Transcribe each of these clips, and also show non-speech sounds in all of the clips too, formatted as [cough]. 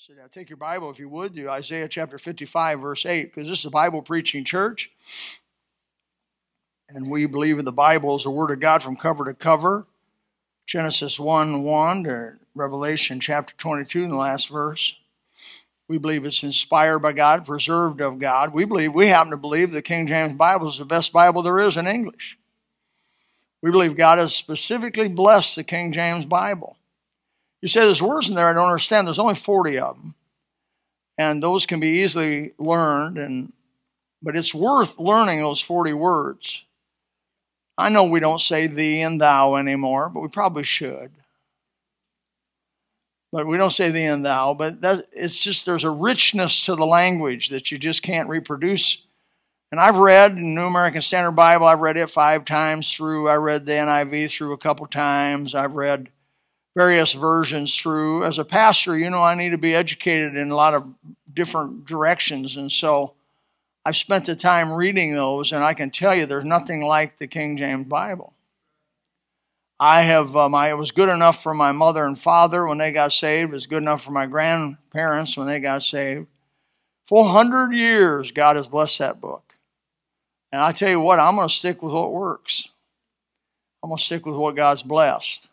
So now take your Bible, if you would, to Isaiah chapter 55, verse 8, because this is a Bible preaching church. And we believe in the Bible as the Word of God from cover to cover. Genesis 1 1 to Revelation chapter 22 in the last verse. We believe it's inspired by God, preserved of God. We believe, we happen to believe the King James Bible is the best Bible there is in English. We believe God has specifically blessed the King James Bible. You say there's words in there I don't understand. There's only 40 of them. And those can be easily learned, and but it's worth learning those 40 words. I know we don't say thee and thou anymore, but we probably should. But we don't say thee and thou, but that, it's just there's a richness to the language that you just can't reproduce. And I've read the New American Standard Bible, I've read it five times through. I read the NIV through a couple times. I've read various versions through. As a pastor, you know, I need to be educated in a lot of different directions. And so I've spent the time reading those, and I can tell you there's nothing like the King James Bible. I have, um, I was good enough for my mother and father when they got saved. It was good enough for my grandparents when they got saved. 400 years, God has blessed that book. And I tell you what, I'm going to stick with what works. I'm going to stick with what God's blessed.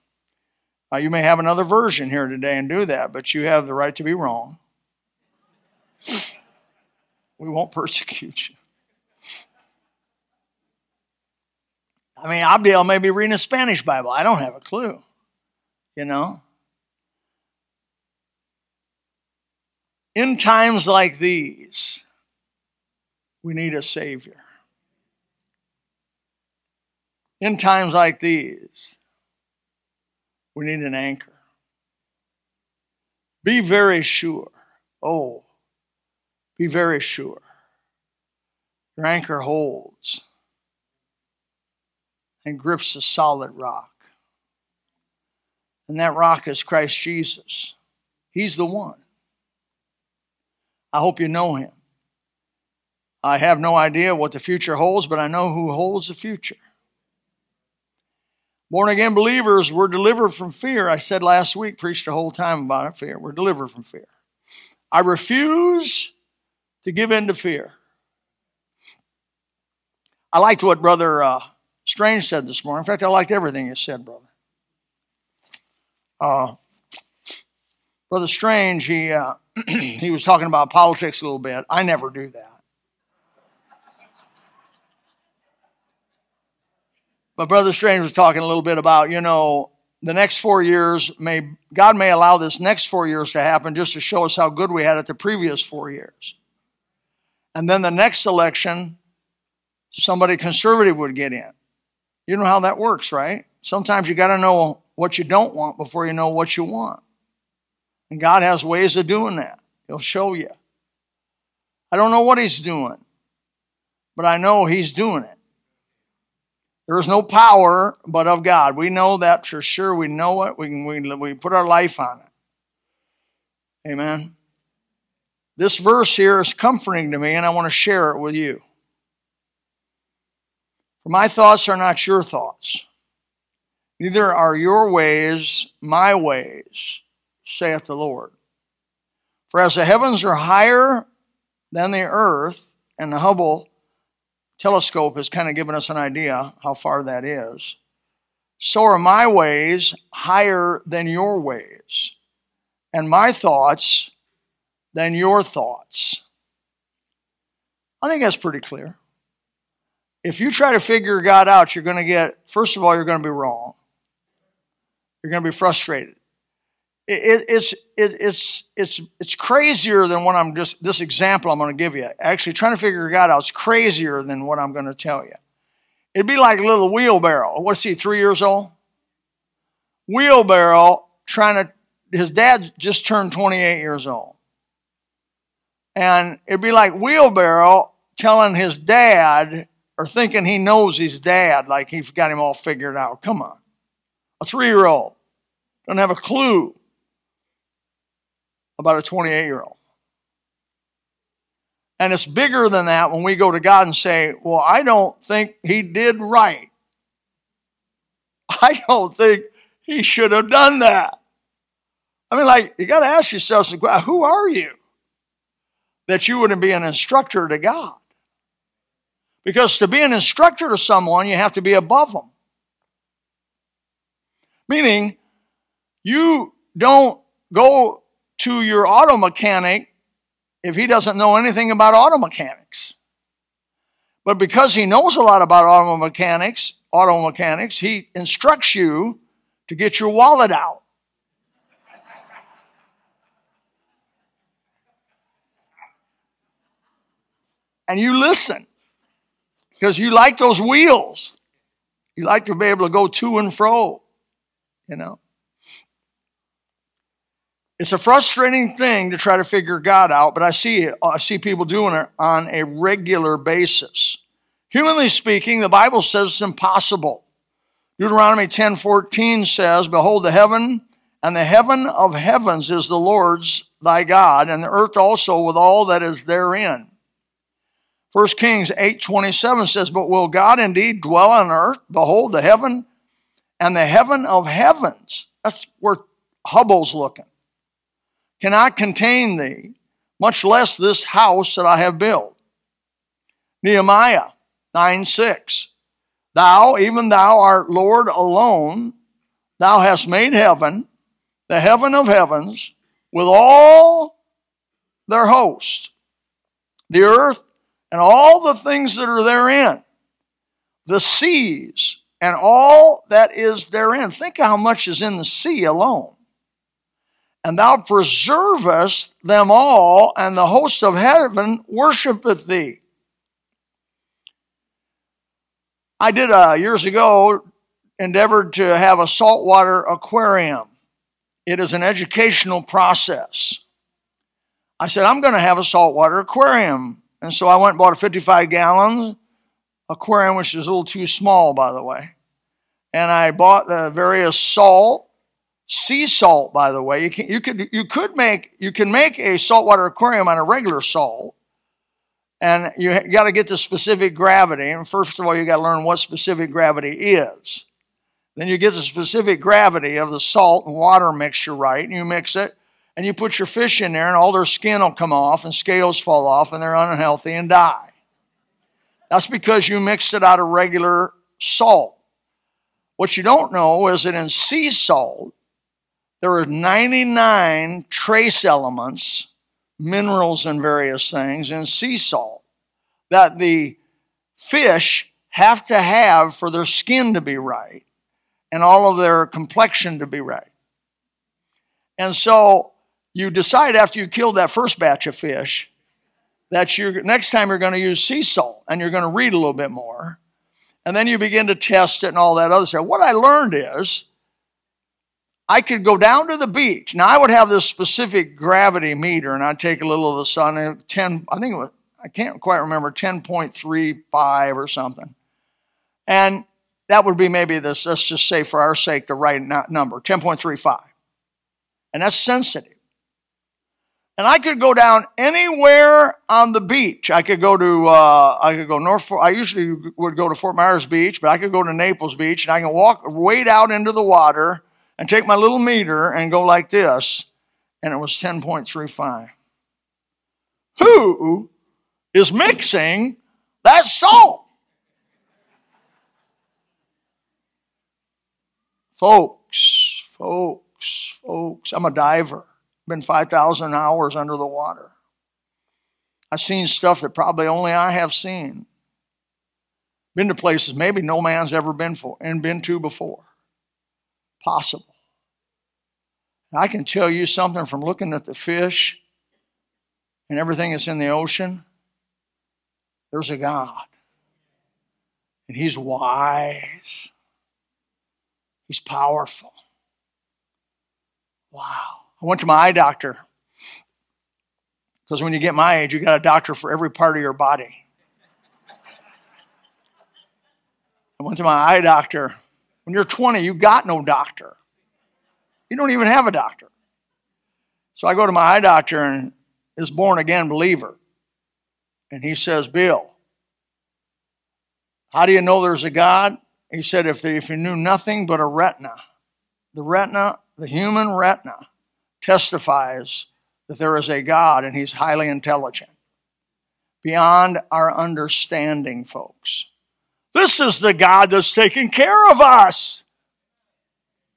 Uh, you may have another version here today and do that, but you have the right to be wrong. We won't persecute you. I mean, Abdiel may be reading a Spanish Bible. I don't have a clue, you know? In times like these, we need a Savior. In times like these, we need an anchor. Be very sure. Oh, be very sure. Your anchor holds and grips a solid rock. And that rock is Christ Jesus. He's the one. I hope you know him. I have no idea what the future holds, but I know who holds the future. Born again believers, we're delivered from fear. I said last week, preached a whole time about it, fear. We're delivered from fear. I refuse to give in to fear. I liked what Brother uh, Strange said this morning. In fact, I liked everything he said, brother. Uh, Brother Strange, he, uh, [clears throat] he was talking about politics a little bit. I never do that. But Brother Strange was talking a little bit about, you know, the next four years may God may allow this next four years to happen just to show us how good we had it the previous four years. And then the next election, somebody conservative would get in. You know how that works, right? Sometimes you got to know what you don't want before you know what you want. And God has ways of doing that. He'll show you. I don't know what He's doing, but I know He's doing it. There is no power but of God. We know that for sure. We know it. We, can, we, we put our life on it. Amen. This verse here is comforting to me, and I want to share it with you. For my thoughts are not your thoughts, neither are your ways my ways, saith the Lord. For as the heavens are higher than the earth, and the Hubble telescope has kind of given us an idea how far that is. So are my ways higher than your ways, and my thoughts than your thoughts. I think that's pretty clear. If you try to figure God out, you're going to get, first of all, you're going to be wrong. You're going to be frustrated it, it's it, it's it's it's crazier than what I'm just this example I'm going to give you. Actually, trying to figure God out is crazier than what I'm going to tell you. It'd be like a little wheelbarrow. What's he? Three years old. Wheelbarrow trying to. His dad just turned 28 years old, and it'd be like wheelbarrow telling his dad or thinking he knows his dad, like he's got him all figured out. Come on, a three-year-old doesn't have a clue about a 28 year old. And it's bigger than that when we go to God and say, Well, I don't think he did right. [laughs] I don't think he should have done that. I mean, like, you got to ask yourself, who are you that you wouldn't be an instructor to God? Because to be an instructor to someone, you have to be above them. Meaning, you don't go to your auto mechanic if he doesn't know anything about auto mechanics. But because he knows a lot about auto mechanics, auto mechanics, he instructs you to get your wallet out. and you listen because you like those wheels. You like to be able to go to and fro, you know. It's a frustrating thing to try to figure God out, but I see it. I see people doing it on a regular basis. Humanly speaking, the Bible says it's impossible. Deuteronomy 10:14 says, "Behold, the heaven and the heaven of heavens is the Lord's thy God, and the earth also with all that is therein." 1 Kings 8:27 says, "But will God indeed dwell on earth? Behold, the heaven and the heaven of heavens." That's where Hubble's looking. Cannot contain thee, much less this house that I have built. Nehemiah 9 6. Thou, even thou art Lord alone, thou hast made heaven, the heaven of heavens, with all their host, the earth and all the things that are therein, the seas and all that is therein. Think how much is in the sea alone. And thou preservest them all, and the host of heaven worshipeth thee. I did uh, years ago endeavored to have a saltwater aquarium. It is an educational process. I said, I'm going to have a saltwater aquarium and so I went and bought a 55 gallon aquarium, which is a little too small, by the way. And I bought the various salt, sea salt, by the way. You, can, you could you could make you can make a saltwater aquarium on a regular salt, and you got to get the specific gravity. And first of all, you got to learn what specific gravity is. Then you get the specific gravity of the salt and water mixture right, and you mix it and you put your fish in there, and all their skin will come off, and scales fall off, and they're unhealthy and die. That's because you mixed it out of regular salt. What you don't know is that in sea salt, there are 99 trace elements, minerals, and various things in sea salt that the fish have to have for their skin to be right and all of their complexion to be right. And so you decide after you kill that first batch of fish that you're next time you're going to use sea salt and you're going to read a little bit more and then you begin to test it and all that other stuff what i learned is i could go down to the beach now i would have this specific gravity meter and i'd take a little of the sun 10 i think it was i can't quite remember 10.35 or something and that would be maybe this let's just say for our sake the right number 10.35 and that's sensitive and I could go down anywhere on the beach. I could go to uh, I could go north. I usually would go to Fort Myers Beach, but I could go to Naples Beach, and I can walk wade out into the water and take my little meter and go like this, and it was ten point three five. Who is mixing that salt? Folks, folks, folks. I'm a diver been 5,000 hours under the water. I've seen stuff that probably only I have seen. Been to places maybe no man's ever been for and been to before. Possible. I can tell you something from looking at the fish and everything that's in the ocean. There's a God. And He's wise. He's powerful. Wow. I went to my eye doctor because when you get my age, you got a doctor for every part of your body. I went to my eye doctor. When you're 20, you got no doctor. You don't even have a doctor. So I go to my eye doctor and is born again believer. And he says, Bill, how do you know there's a God? He said, if, if you knew nothing but a retina, the retina, the human retina, testifies that there is a God and he's highly intelligent. Beyond our understanding, folks. This is the God that's taking care of us.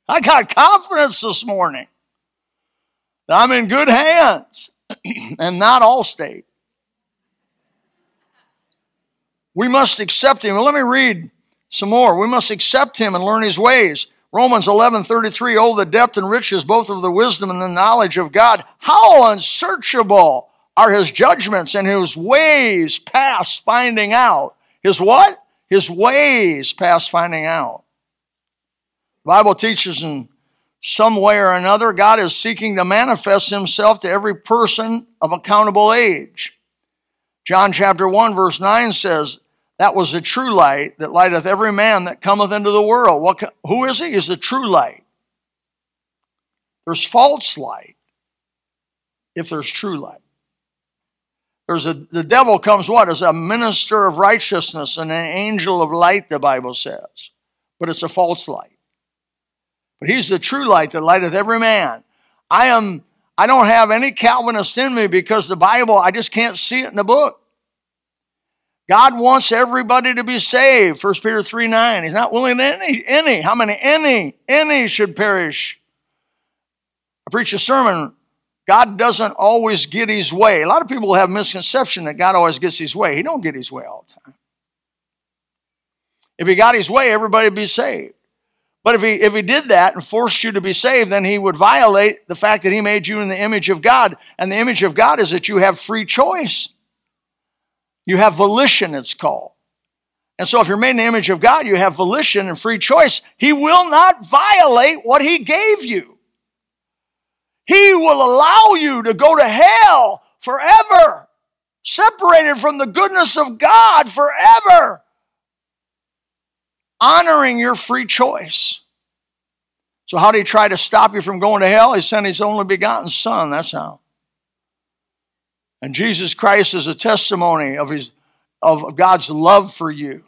I got confidence this morning I'm in good hands [clears throat] and not Allstate. We must accept him. Well, let me read some more. We must accept him and learn his ways. Romans 11 33, oh, the depth and riches both of the wisdom and the knowledge of God. How unsearchable are his judgments and his ways past finding out. His what? His ways past finding out. The Bible teaches in some way or another, God is seeking to manifest himself to every person of accountable age. John chapter 1, verse 9 says, That was the true light that lighteth every man that cometh into the world. What, who is he? He's the true light. There's false light if there's true light. There's a, the devil comes what? As a minister of righteousness and an angel of light, the Bible says. But it's a false light. But he's the true light that lighteth every man. I am, I don't have any Calvinist in me because the Bible, I just can't see it in the book. God wants everybody to be saved. 1 Peter 3 9. He's not willing any, any, how many? Any, any should perish. I preach a sermon. God doesn't always get his way. A lot of people have misconception that God always gets his way. He don't get his way all the time. If he got his way, everybody would be saved. But if he, if he did that and forced you to be saved, then he would violate the fact that he made you in the image of God. And the image of God is that you have free choice. You have volition, it's called. And so if you're made in the image of God, you have volition and free choice. He will not violate what he gave you. He will allow you to go to hell forever, separated from the goodness of God forever honoring your free choice. So, how did he try to stop you from going to hell? He sent his only begotten Son. That's how. And Jesus Christ is a testimony of his of God's love for you.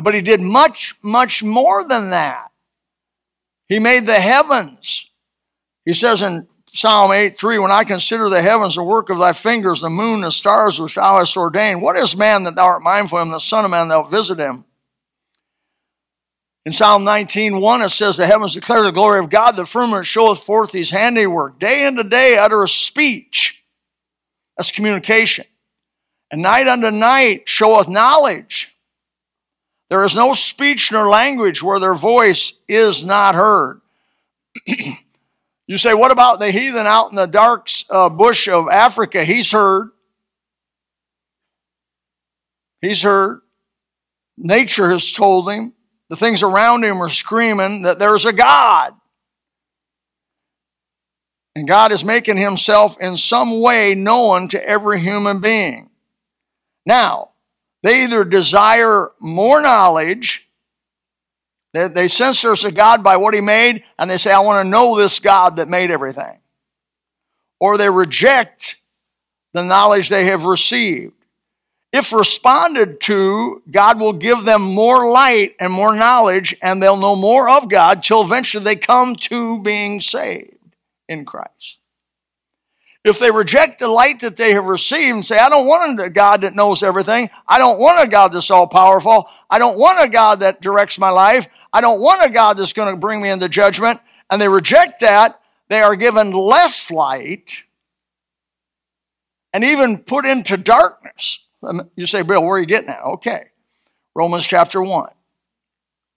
But he did much, much more than that. He made the heavens. He says in Psalm 8 3, When I consider the heavens, the work of thy fingers, the moon, the stars which thou hast ordained, what is man that thou art mindful of him, the Son of Man thou visit him? In Psalm 19, 1, it says, The heavens declare the glory of God, the firmament showeth forth his handiwork. Day unto day uttereth speech. That's communication. And night unto night showeth knowledge. There is no speech nor language where their voice is not heard. [clears throat] you say, what about the heathen out in the dark uh, bush of Africa? He's heard. He's heard. Nature has told him. The things around him are screaming that there's a God. And God is making himself in some way known to every human being. Now, they either desire more knowledge, they, they sense there's a God by what he made, and they say, I want to know this God that made everything. Or they reject the knowledge they have received. If responded to, God will give them more light and more knowledge, and they'll know more of God till eventually they come to being saved in Christ. If they reject the light that they have received and say, I don't want a God that knows everything. I don't want a God that's all powerful. I don't want a God that directs my life. I don't want a God that's going to bring me into judgment. And they reject that. They are given less light and even put into darkness. Um, you say, Bill, where are you getting at? Okay. Romans chapter 1.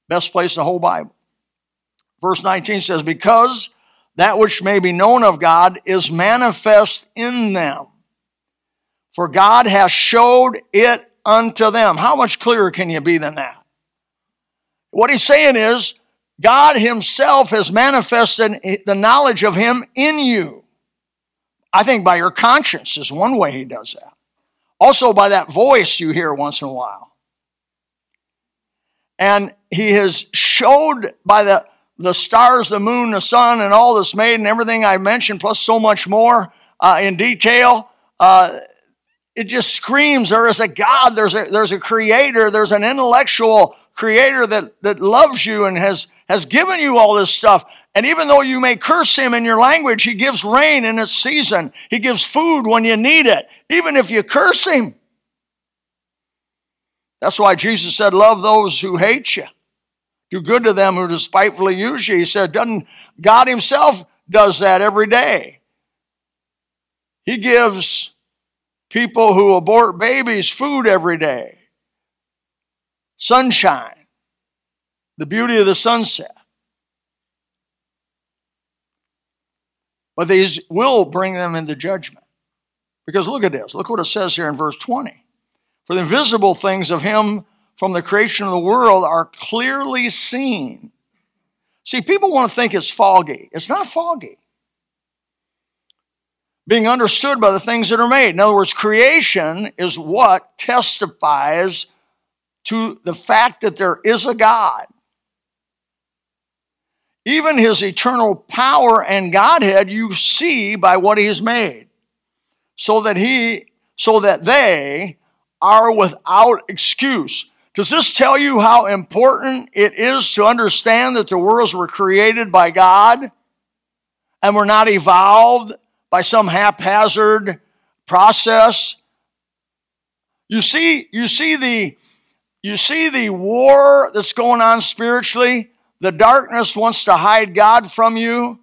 Best place in the whole Bible. Verse 19 says, Because that which may be known of God is manifest in them. For God has showed it unto them. How much clearer can you be than that? What he's saying is, God himself has manifested the knowledge of him in you. I think by your conscience is one way he does that. Also, by that voice you hear once in a while. And he has showed by the, the stars, the moon, the sun, and all this made and everything I mentioned, plus so much more uh, in detail. Uh, it just screams there is a God, there's a, there's a creator, there's an intellectual creator that, that loves you and has, has given you all this stuff. And even though you may curse him in your language, he gives rain in its season. He gives food when you need it, even if you curse him. That's why Jesus said, Love those who hate you. Do good to them who despitefully use you. He said, doesn't God Himself does that every day. He gives people who abort babies food every day, sunshine, the beauty of the sunset. But these will bring them into judgment. Because look at this. Look what it says here in verse 20. For the invisible things of him from the creation of the world are clearly seen. See, people want to think it's foggy. It's not foggy. Being understood by the things that are made. In other words, creation is what testifies to the fact that there is a God. Even his eternal power and Godhead you see by what he has made. So that he, so that they are without excuse. Does this tell you how important it is to understand that the worlds were created by God and were not evolved by some haphazard process? You see, you see the you see the war that's going on spiritually. The darkness wants to hide God from you.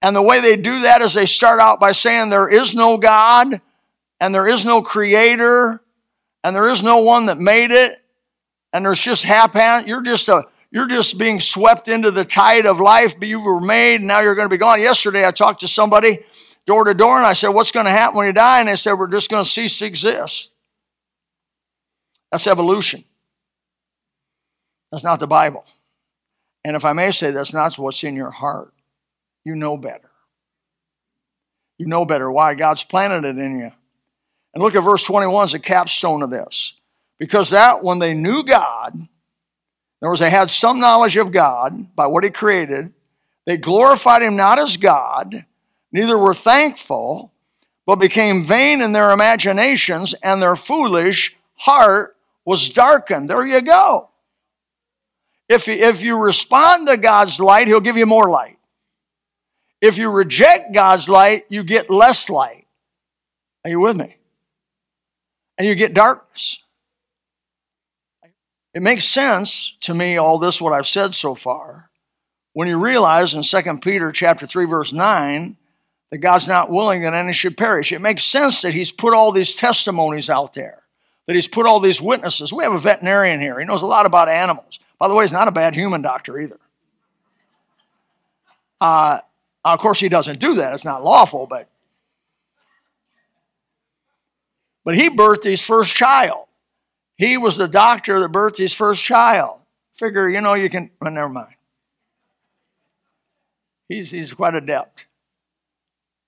And the way they do that is they start out by saying there is no God and there is no creator and there is no one that made it and there's just haphazard. You're just a you're just being swept into the tide of life. But you were made, and now you're going to be gone. Yesterday, I talked to somebody door to door, and I said, "What's going to happen when you die?" And they said, "We're just going to cease to exist." That's evolution. That's not the Bible. And if I may say, that's not what's in your heart. You know better. You know better why God's planted it in you. And look at verse 21 as a capstone of this. Because that, when they knew God, in other words, they had some knowledge of God by what He created, they glorified Him not as God, neither were thankful, but became vain in their imaginations, and their foolish heart was darkened. There you go. If you, if you respond to God's light, He'll give you more light. If you reject God's light, you get less light. Are you with me? And you get darkness. It makes sense to me, all this, what I've said so far, when you realize in 2 Peter chapter 3, verse 9, that God's not willing that any should perish. It makes sense that He's put all these testimonies out there, that He's put all these witnesses. We have a veterinarian here. He knows a lot about animals. By the way, he's not a bad human doctor either. Uh, of course, he doesn't do that. It's not lawful, but but he birthed his first child. He was the doctor that birthed his first child. Figure, you know, you can, well, never mind. He's, he's quite adept.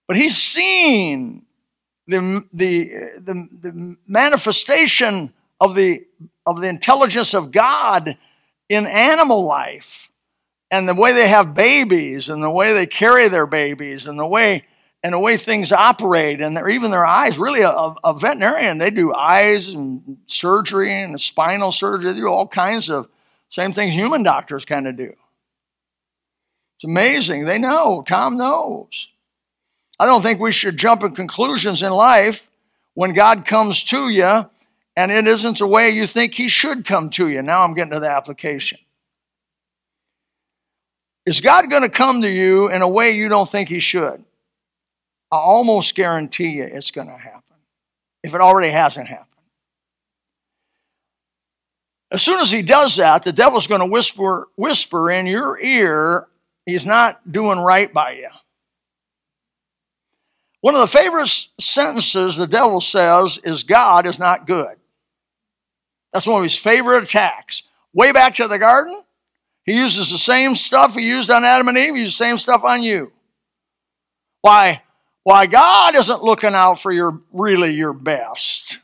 But he's seen the, the, the, the manifestation of the, of the intelligence of God in animal life and the way they have babies and the way they carry their babies and the way and the way things operate and even their eyes really a, a, veterinarian they do eyes and surgery and spinal surgery they do all kinds of same things human doctors kind of do. It's amazing. They know. Tom knows. I don't think we should jump in conclusions in life when god comes to you and it isn't the way you think he should come to you. Now i'm getting to the application. Is god going to come to you in a way you don't think he should I almost guarantee you it's going to happen if it already hasn't happened. As soon as he does that, the devil's going to whisper, whisper in your ear, he's not doing right by you. One of the favorite sentences the devil says is God is not good. That's one of his favorite attacks. Way back to the garden, he uses the same stuff he used on Adam and Eve, he uses the same stuff on you. Why? Why God isn't looking out for your really your best.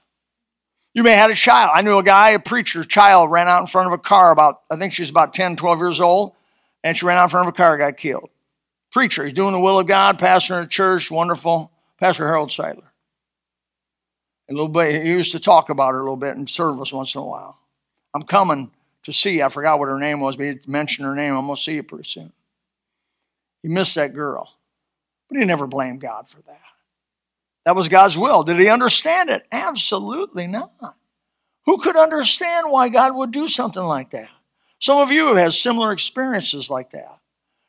You may have had a child. I knew a guy, a preacher, child ran out in front of a car about, I think she was about 10, 12 years old, and she ran out in front of a car, got killed. Preacher, he's doing the will of God, pastor in a church, wonderful. Pastor Harold Seidler. A little bit, he used to talk about her a little bit in service once in a while. I'm coming to see. I forgot what her name was, but he mentioned her name. I'm going to see you pretty soon. He missed that girl, but he never blamed God for that. That was God's will. Did he understand it? Absolutely not. Who could understand why God would do something like that? Some of you have had similar experiences like that.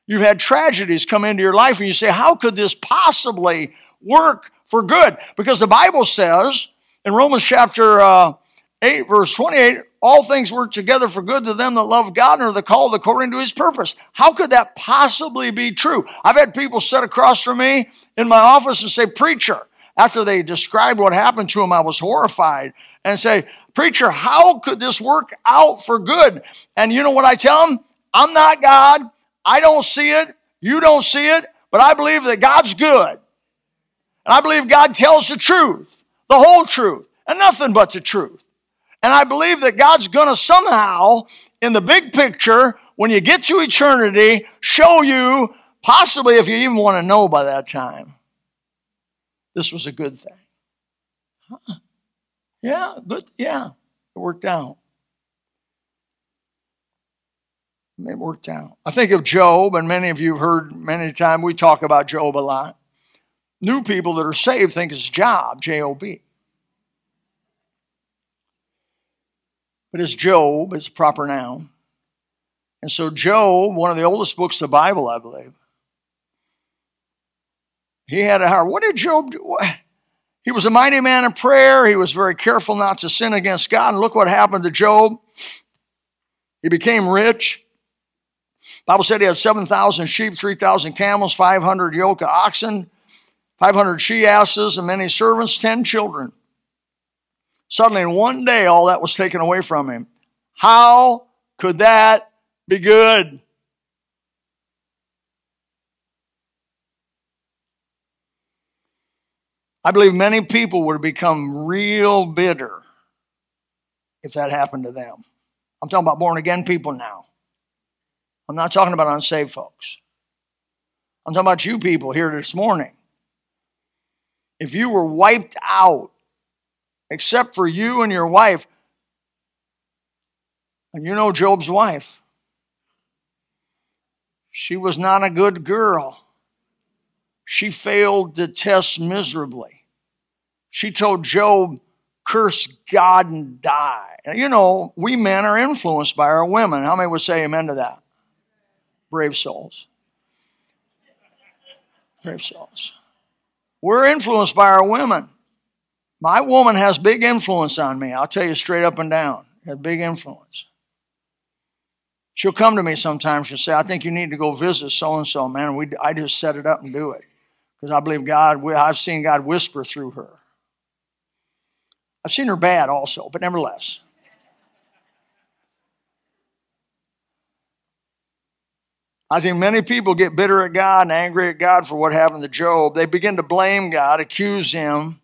You've had tragedies come into your life and you say, How could this possibly work for good? Because the Bible says in Romans chapter uh, 8, verse 28, all things work together for good to them that love God and are the called according to his purpose. How could that possibly be true? I've had people sit across from me in my office and say, Preacher, after they described what happened to him, I was horrified and say, Preacher, how could this work out for good? And you know what I tell them? I'm not God. I don't see it. You don't see it. But I believe that God's good. And I believe God tells the truth, the whole truth, and nothing but the truth. And I believe that God's going to somehow, in the big picture, when you get to eternity, show you, possibly if you even want to know by that time, this was a good thing. Huh. Yeah, good. Yeah, it worked out. It worked out. I think of Job, and many of you have heard many times we talk about Job a lot. New people that are saved think it's Job, J O B. But it's Job, it's a proper noun. And so, Job, one of the oldest books of the Bible, I believe, he had a heart. What did Job do? He was a mighty man of prayer. He was very careful not to sin against God. And look what happened to Job. He became rich. Bible said he had 7,000 sheep, 3,000 camels, 500 yoke of oxen, 500 she asses, and many servants, 10 children. Suddenly, in one day, all that was taken away from him. How could that be good? I believe many people would become real bitter if that happened to them. I'm talking about born again people now. I'm not talking about unsaved folks. I'm talking about you people here this morning. If you were wiped out, except for you and your wife, and you know Job's wife, she was not a good girl. She failed the test miserably. She told Job, curse God and die. You know, we men are influenced by our women. How many would say amen to that? Brave souls. Brave souls. We're influenced by our women. My woman has big influence on me. I'll tell you straight up and down. Has big influence. She'll come to me sometimes. She'll say, "I think you need to go visit so and so." Man, we I just set it up and do it because I believe God. I've seen God whisper through her. I've seen her bad also, but nevertheless. I think many people get bitter at God and angry at God for what happened to Job. They begin to blame God, accuse him,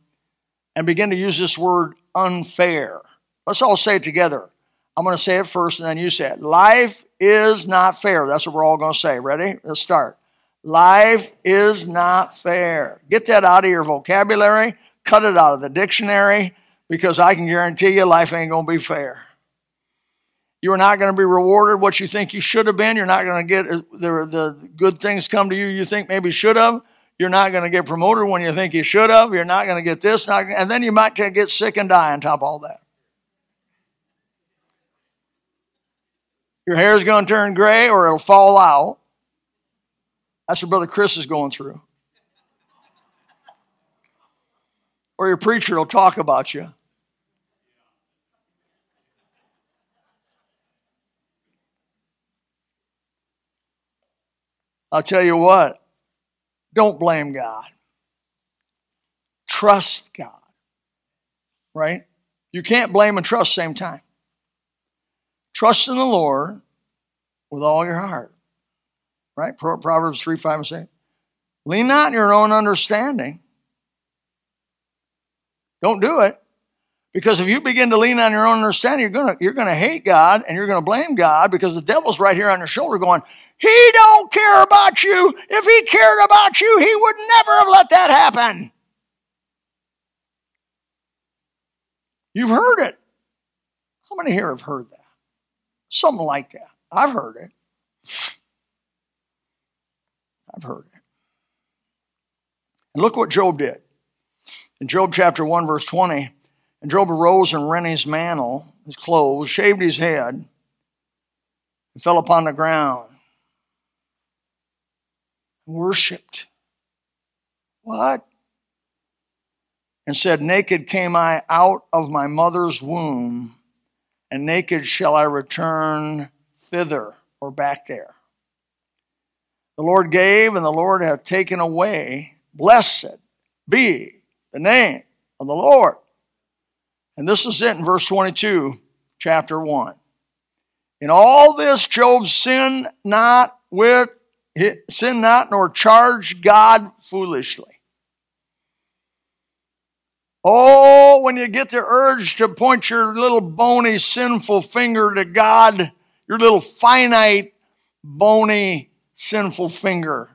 and begin to use this word unfair. Let's all say it together. I'm going to say it first and then you say it. Life is not fair. That's what we're all going to say. Ready? Let's start. Life is not fair. Get that out of your vocabulary, cut it out of the dictionary, because I can guarantee you life ain't going to be fair. You are not going to be rewarded what you think you should have been. You're not going to get uh, the, the good things come to you you think maybe should have. You're not going to get promoted when you think you should have. You're not going to get this, not, and then you might get sick and die on top of all that. Your hair's going to turn gray or it'll fall out. That's what Brother Chris is going through. Or your preacher will talk about you. I'll tell you what, don't blame God. Trust God. Right? You can't blame and trust same time. Trust in the Lord with all your heart. Right? Proverbs 3, 5, and 6. Lean not on your own understanding. Don't do it. Because if you begin to lean on your own understanding, you're gonna you're gonna hate God and you're gonna blame God because the devil's right here on your shoulder going, He don't care about you. If he cared about you, he would never have let that happen. You've heard it. How many here have heard that? Something like that. I've heard it. I've heard it. And look what Job did. In Job chapter 1, verse 20, and Job arose and rent his mantle, his clothes, shaved his head, and fell upon the ground and worshipped. What? And said, Naked came I out of my mother's womb, and naked shall I return thither or back there. The Lord gave, and the Lord hath taken away. Blessed be the name of the Lord. And this is it in verse 22, chapter 1. In all this, Job sinned not with sin not nor charge God foolishly. Oh, when you get the urge to point your little bony, sinful finger to God, your little finite, bony, sinful finger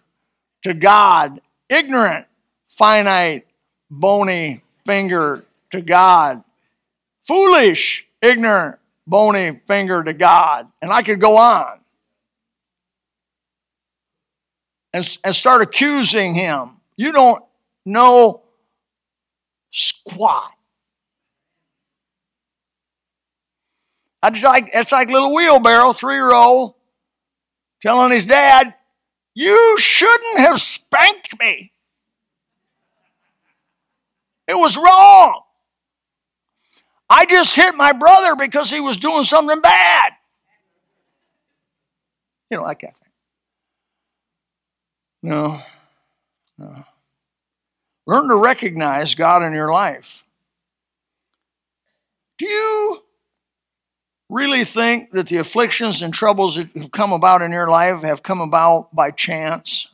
to God, ignorant, finite, bony finger to God, foolish, ignorant, bony finger to God. And I could go on and, and start accusing him. You don't know squat. I just like, it's like little wheelbarrow, three year old, telling his dad, You shouldn't have spanked me. It was wrong. I just hit my brother because he was doing something bad. You know, that kind of thing. No, no. Learn to recognize God in your life. Do you really think that the afflictions and troubles that have come about in your life have come about by chance?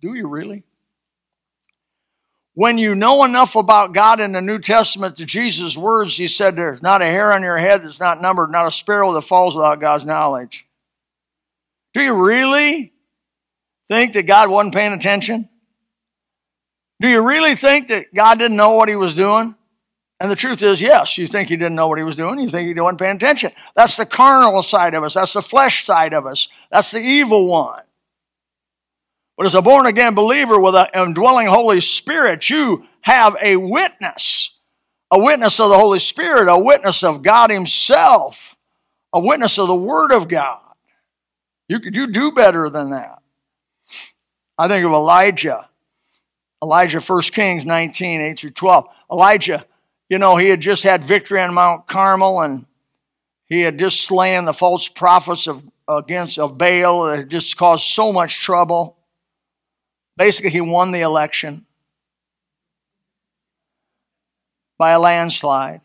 Do you really? When you know enough about God in the New Testament to Jesus' words, he said, There's not a hair on your head that's not numbered, not a sparrow that falls without God's knowledge. Do you really think that God wasn't paying attention? Do you really think that God didn't know what he was doing? And the truth is, yes, you think he didn't know what he was doing. You think he wasn't paying attention. That's the carnal side of us. That's the flesh side of us. That's the evil one. But as a born again believer with an indwelling Holy Spirit, you have a witness, a witness of the Holy Spirit, a witness of God Himself, a witness of the Word of God. You could you do better than that. I think of Elijah. Elijah, 1 Kings 19, 8 through 12. Elijah, you know, he had just had victory on Mount Carmel and he had just slain the false prophets of against of Baal that had just caused so much trouble. Basically, he won the election by a landslide.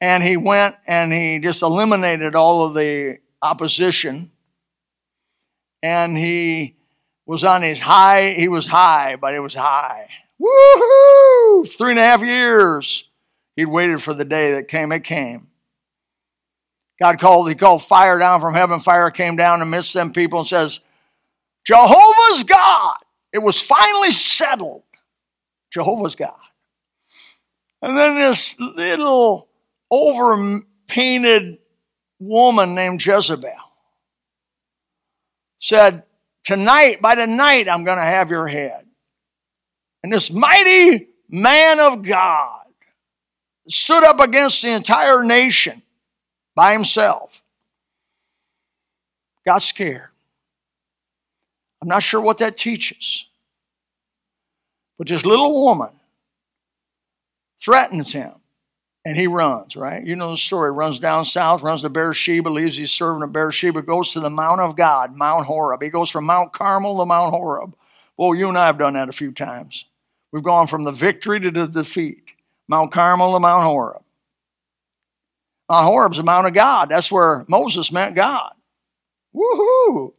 And he went and he just eliminated all of the opposition. And he was on his high, he was high, but it was high. Woohoo! Three and a half years. He'd waited for the day that came. It came. God called, he called fire down from heaven. Fire came down amidst them people and says, Jehovah's God. It was finally settled. Jehovah's God. And then this little over painted woman named Jezebel said, Tonight, by tonight, I'm going to have your head. And this mighty man of God stood up against the entire nation by himself. Got scared. I'm not sure what that teaches. But this little woman threatens him and he runs, right? You know the story. Runs down south, runs to Beersheba, leaves his servant at Beersheba, goes to the Mount of God, Mount Horeb. He goes from Mount Carmel to Mount Horeb. Well, you and I have done that a few times. We've gone from the victory to the defeat. Mount Carmel to Mount Horeb. Mount Horeb's the Mount of God. That's where Moses met God. Woohoo!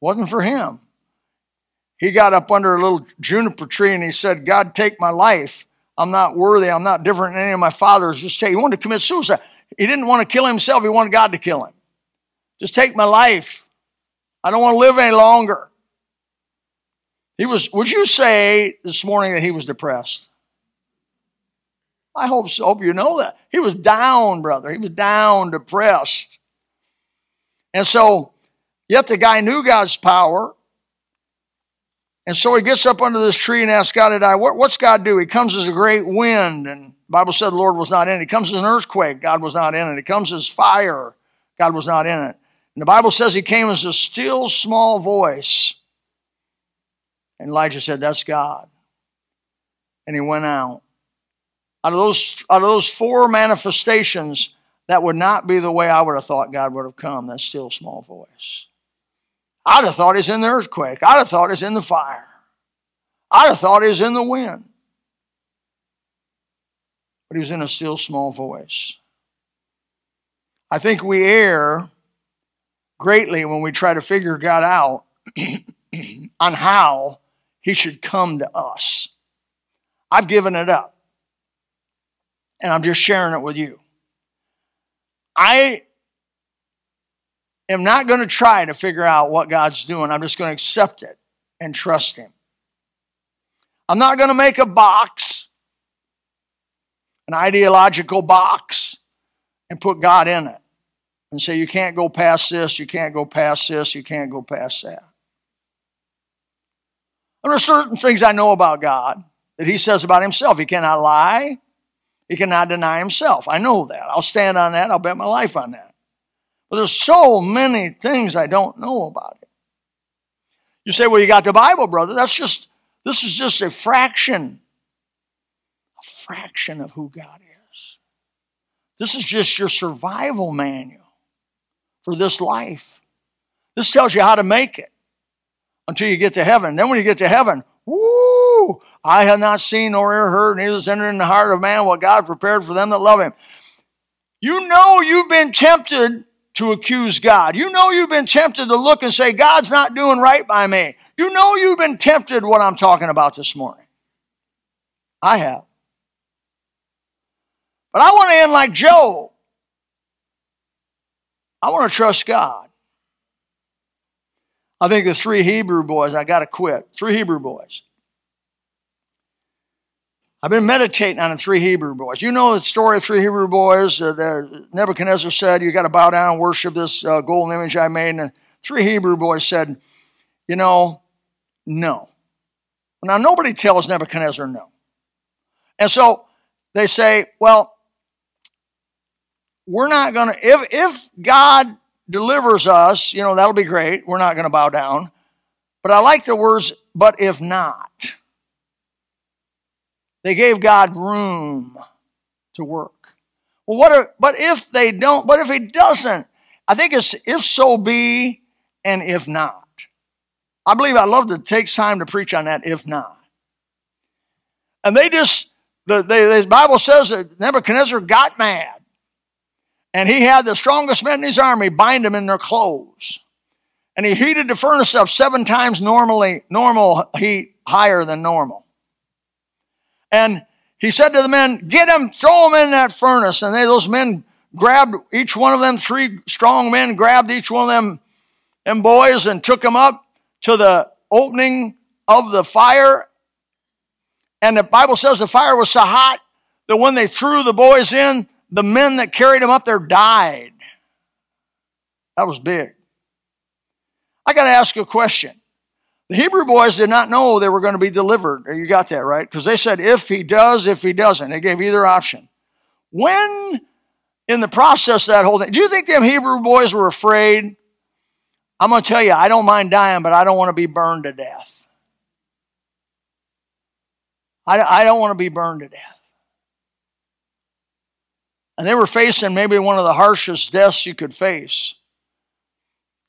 Wasn't for him. He got up under a little juniper tree and he said, God, take my life. I'm not worthy. I'm not different than any of my fathers. Just take. He wanted to commit suicide. He didn't want to kill himself. He wanted God to kill him. Just take my life. I don't want to live any longer. He was, would you say this morning that he was depressed? I hope so. Hope you know that. He was down, brother. He was down, depressed. And so, yet the guy knew God's power. And so he gets up under this tree and asks God to die. What, what's God do? He comes as a great wind, and Bible said the Lord was not in it. He comes as an earthquake. God was not in it. He comes as fire. God was not in it. And the Bible says he came as a still small voice. And Elijah said, That's God. And he went out. Out of those, out of those four manifestations, that would not be the way I would have thought God would have come, that still small voice. I'd have thought he's in the earthquake. I'd have thought he's in the fire. I'd have thought he's in the wind. But he was in a still small voice. I think we err greatly when we try to figure God out [clears throat] on how he should come to us. I've given it up. And I'm just sharing it with you. I am not going to try to figure out what God's doing. I'm just going to accept it and trust Him. I'm not going to make a box, an ideological box, and put God in it and say, you can't go past this, you can't go past this, you can't go past that. There are certain things I know about God that He says about Himself. He cannot lie, He cannot deny Himself. I know that. I'll stand on that, I'll bet my life on that. There's so many things I don't know about it. You say, well, you got the Bible, brother. That's just, this is just a fraction, a fraction of who God is. This is just your survival manual for this life. This tells you how to make it until you get to heaven. Then when you get to heaven, woo, I have not seen nor ever heard, neither has entered in the heart of man what God prepared for them that love him. You know you've been tempted to accuse God. You know you've been tempted to look and say, God's not doing right by me. You know you've been tempted what I'm talking about this morning. I have. But I want to end like Job. I want to trust God. I think the three Hebrew boys, I got to quit. Three Hebrew boys. I've been meditating on the three Hebrew boys. You know the story of three Hebrew boys. Uh, Nebuchadnezzar said, "You got to bow down and worship this uh, golden image I made." And the three Hebrew boys said, "You know, no." Now nobody tells Nebuchadnezzar no, and so they say, "Well, we're not going to. If if God delivers us, you know, that'll be great. We're not going to bow down." But I like the words, "But if not." They gave God room to work. Well, what are, but if they don't, but if he doesn't, I think it's if so be and if not. I believe I'd love to take time to preach on that if not. And they just, the, they, the Bible says that Nebuchadnezzar got mad. And he had the strongest men in his army bind them in their clothes. And he heated the furnace up seven times normally, normal heat higher than normal. And he said to the men, Get them, throw them in that furnace. And they, those men grabbed each one of them, three strong men grabbed each one of them, them boys and took them up to the opening of the fire. And the Bible says the fire was so hot that when they threw the boys in, the men that carried them up there died. That was big. I got to ask you a question. The Hebrew boys did not know they were going to be delivered. You got that right? Because they said, if he does, if he doesn't. They gave either option. When in the process that whole thing, do you think them Hebrew boys were afraid? I'm going to tell you, I don't mind dying, but I don't want to be burned to death. I, I don't want to be burned to death. And they were facing maybe one of the harshest deaths you could face.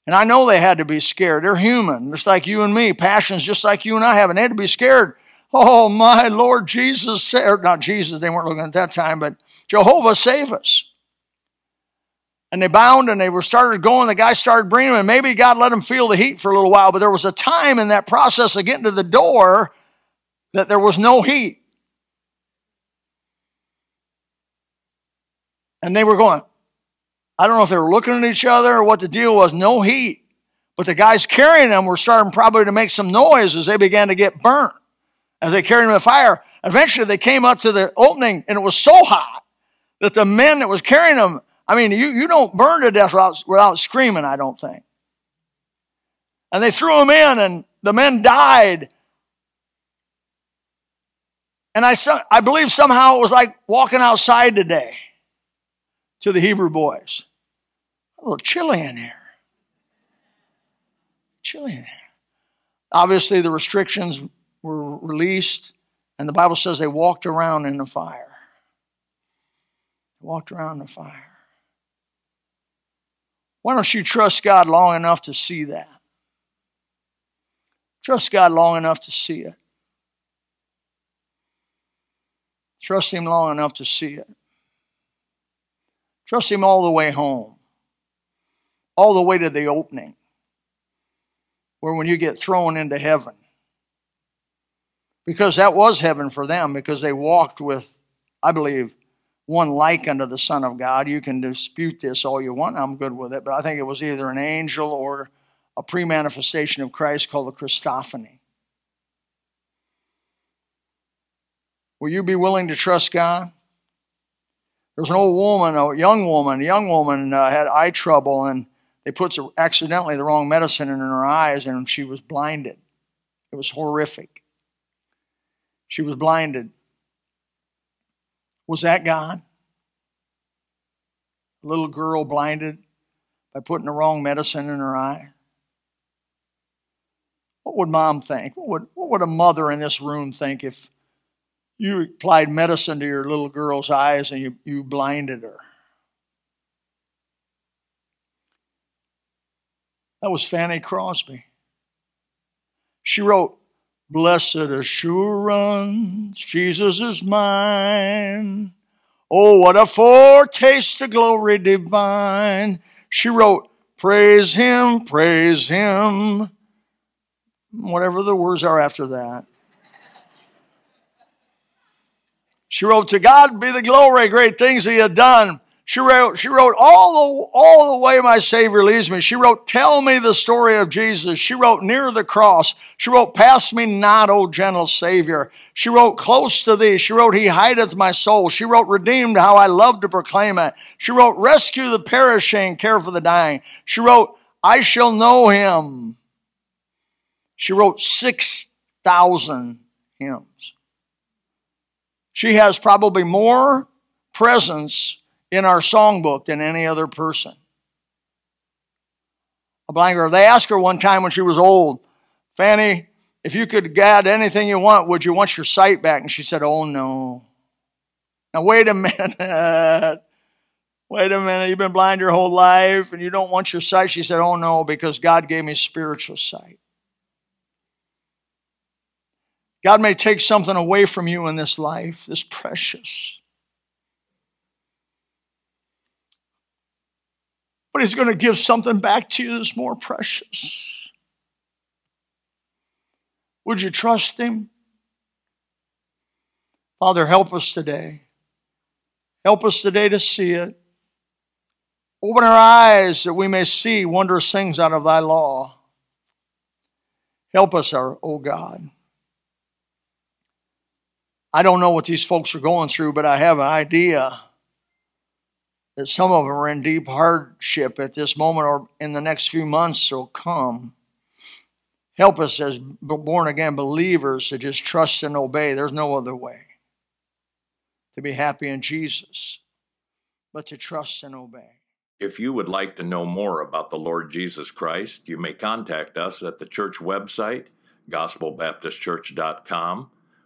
And I know they had to be scared. They're human, just like you and me. Passions just like you and I have. And they had to be scared. Oh, my Lord Jesus, or not Jesus, they weren't looking at that time, but Jehovah save us. And they bound and they were started going. The guy started bringing them, and maybe God let them feel the heat for a little while, but there was a time in that process of getting to the door that there was no heat. And they were going, I don't know if they were looking at each other or what the deal was. No heat. But the guys carrying them were starting probably to make some noise as they began to get burnt. as they carried them in the fire. Eventually, they came up to the opening, and it was so hot that the men that was carrying them, I mean, you, you don't burn to death without, without screaming, I don't think. And they threw them in, and the men died. And I, I believe somehow it was like walking outside today to the Hebrew boys. A little chilly in here. Chilly in here. Obviously, the restrictions were released, and the Bible says they walked around in the fire. Walked around the fire. Why don't you trust God long enough to see that? Trust God long enough to see it. Trust Him long enough to see it. Trust Him all the way home, all the way to the opening, where when you get thrown into heaven, because that was heaven for them, because they walked with, I believe, one like unto the Son of God. You can dispute this all you want, I'm good with it, but I think it was either an angel or a pre manifestation of Christ called the Christophany. Will you be willing to trust God? There was an old woman, a young woman, a young woman uh, had eye trouble, and they put accidentally the wrong medicine in her eyes, and she was blinded. It was horrific. She was blinded. Was that God? A little girl blinded by putting the wrong medicine in her eye? What would mom think? What would, what would a mother in this room think if you applied medicine to your little girl's eyes and you, you blinded her? That was Fanny Crosby. She wrote, Blessed assurance, Jesus is mine. Oh, what a foretaste of glory divine. She wrote, Praise him, praise him whatever the words are after that. She wrote, To God be the glory, great things he had done. She wrote, she wrote all the, all the way my Savior leads me. She wrote, Tell me the story of Jesus. She wrote, Near the cross. She wrote, Pass me not, O gentle Savior. She wrote, Close to thee. She wrote, He hideth my soul. She wrote, Redeemed, how I love to proclaim it. She wrote, Rescue the perishing, care for the dying. She wrote, I shall know him. She wrote 6,000 hymns. She has probably more presence in our songbook than any other person. A blind girl. They asked her one time when she was old, Fanny, if you could get anything you want, would you want your sight back? And she said, Oh no. Now, wait a [laughs] minute. Wait a minute. You've been blind your whole life and you don't want your sight. She said, Oh no, because God gave me spiritual sight. God may take something away from you in this life, this precious. But He's going to give something back to you that's more precious. Would you trust Him? Father, help us today. Help us today to see it. Open our eyes that we may see wondrous things out of thy law. Help us, our, oh God. I don't know what these folks are going through, but I have an idea that some of them are in deep hardship at this moment or in the next few months will come. Help us as born again believers to just trust and obey. There's no other way to be happy in Jesus but to trust and obey. If you would like to know more about the Lord Jesus Christ, you may contact us at the church website, gospelbaptistchurch.com